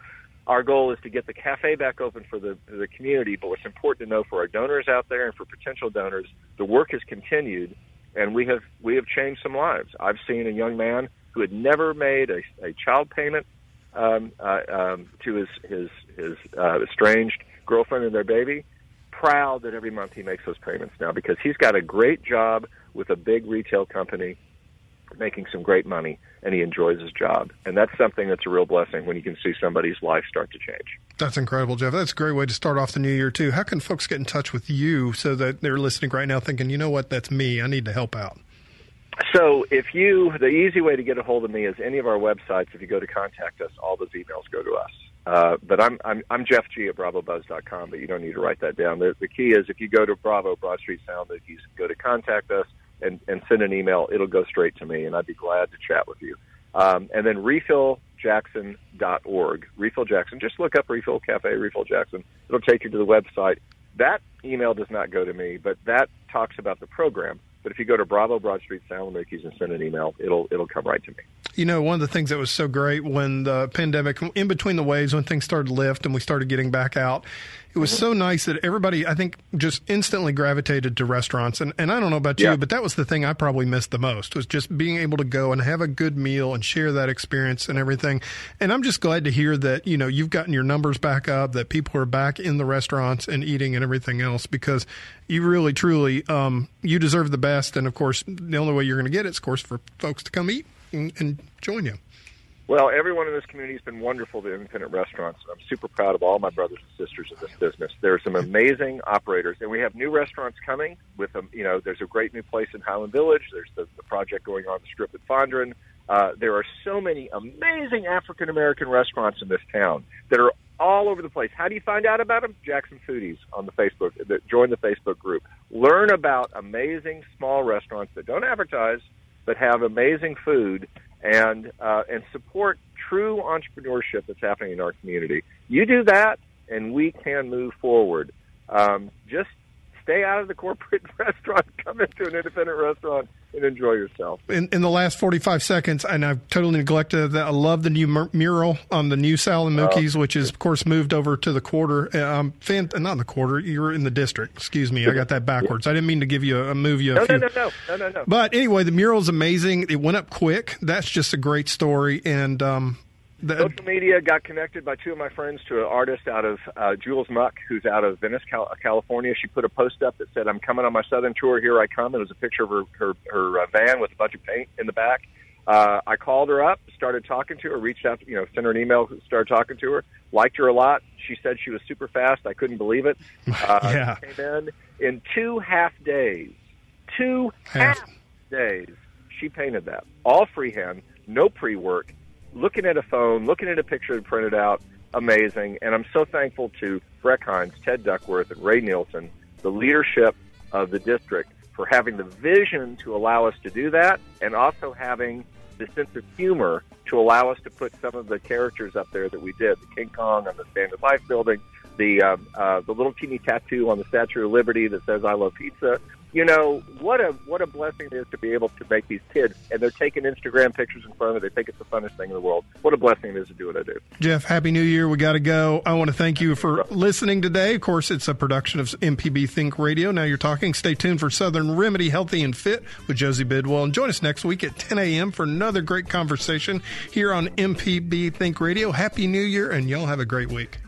Our goal is to get the cafe back open for the the community, but what's important to know for our donors out there and for potential donors, the work has continued, and we have we have changed some lives. I've seen a young man who had never made a, a child payment um, uh, um, to his his his uh, estranged girlfriend and their baby. Proud that every month he makes those payments now because he's got a great job with a big retail company, making some great money, and he enjoys his job. And that's something that's a real blessing when you can see somebody's life start to change. That's incredible, Jeff. That's a great way to start off the new year, too. How can folks get in touch with you so that they're listening right now thinking, you know what, that's me. I need to help out? So if you, the easy way to get a hold of me is any of our websites. If you go to contact us, all those emails go to us. Uh, but I'm, I'm, I'm Jeff G at BravoBuzz.com, but you don't need to write that down. The, the key is if you go to Bravo Broad Street Sound, if you go to contact us and, and send an email, it'll go straight to me, and I'd be glad to chat with you. Um, and then refilljackson.org. Refill Jackson. Just look up Refill Cafe, Refill Jackson. It'll take you to the website. That email does not go to me, but that talks about the program. But if you go to Bravo Broad Street Sal and Mookie's and send an email, it'll it'll come right to me. You know, one of the things that was so great when the pandemic, in between the waves, when things started to lift and we started getting back out, it was so nice that everybody, I think, just instantly gravitated to restaurants. And, and I don't know about you, Yeah. but that was the thing I probably missed the most was just being able to go and have a good meal and share that experience and everything. And I'm just glad to hear that, you know, you've gotten your numbers back up, that people are back in the restaurants and eating and everything else because you really, truly, um, you deserve the best. And of course, the only way you're going to get it is, of course, for folks to come eat and, and join you. Well, everyone in this community has been wonderful to independent restaurants. I'm super proud of all my brothers and sisters in this business. There are some amazing operators, and we have new restaurants coming. With them, you know, there's a great new place in Highland Village. There's the, the project going on the Strip at Fondren. Uh, there are so many amazing African American restaurants in this town that are all over the place. How do you find out about them? Jackson Foodies on the Facebook. Join the Facebook group. Learn about amazing small restaurants that don't advertise but have amazing food and uh, and support true entrepreneurship that's happening in our community. You do that, and we can move forward. Um, just stay out of the corporate restaurant. Come into an independent restaurant and enjoy yourself. in, in the last 45 seconds, and I've totally neglected that. I love the new mur- mural on the new Sal and Mookie's, which is, of course, moved over to the quarter. Uh, Um, fan, uh, not the quarter, you're in the district. Excuse me, I got that backwards. I didn't mean to give you a, a move you a No, few. no, no, no, no, no, no. But anyway, the mural's amazing. It went up quick. That's just a great story. And um, the, Social media got connected by two of my friends to an artist out of uh, Jules Muck, who's out of Venice, Cal- California. She put a post up that said, "I'm coming on my southern tour. Here I come." It was a picture of her her, her uh, van with a bunch of paint in the back. Uh, I called her up, started talking to her, reached out, you know, sent her an email, started talking to her, liked her a lot. She said she was super fast. I couldn't believe it. Uh, Yeah. Came in in two half days. Two Half. half days. She painted that all freehand, no pre work looking at a phone, looking at a picture and printed out, amazing. And I'm so thankful to Breck Hines, Ted Duckworth, and Ray Nielsen, the leadership of the district, for having the vision to allow us to do that, and also having the sense of humor to allow us to put some of the characters up there that we did, the King Kong on the Standard Life building, the um, uh, the little teeny tattoo on the Statue of Liberty that says "I love pizza." You know what a what a blessing it is to be able to make these kids, and they're taking Instagram pictures in front of it. They think it's the funnest thing in the world. What a blessing it is to do what I do. Jeff, Happy New Year. We got to go. I want to thank you for listening today. Of course, it's a production of MPB Think Radio. Now you're talking. Stay tuned for Southern Remedy Healthy and Fit with Josie Bidwell. And join us next week at 10 a.m. for another great conversation here on MPB Think Radio. Happy New Year, and y'all have a great week.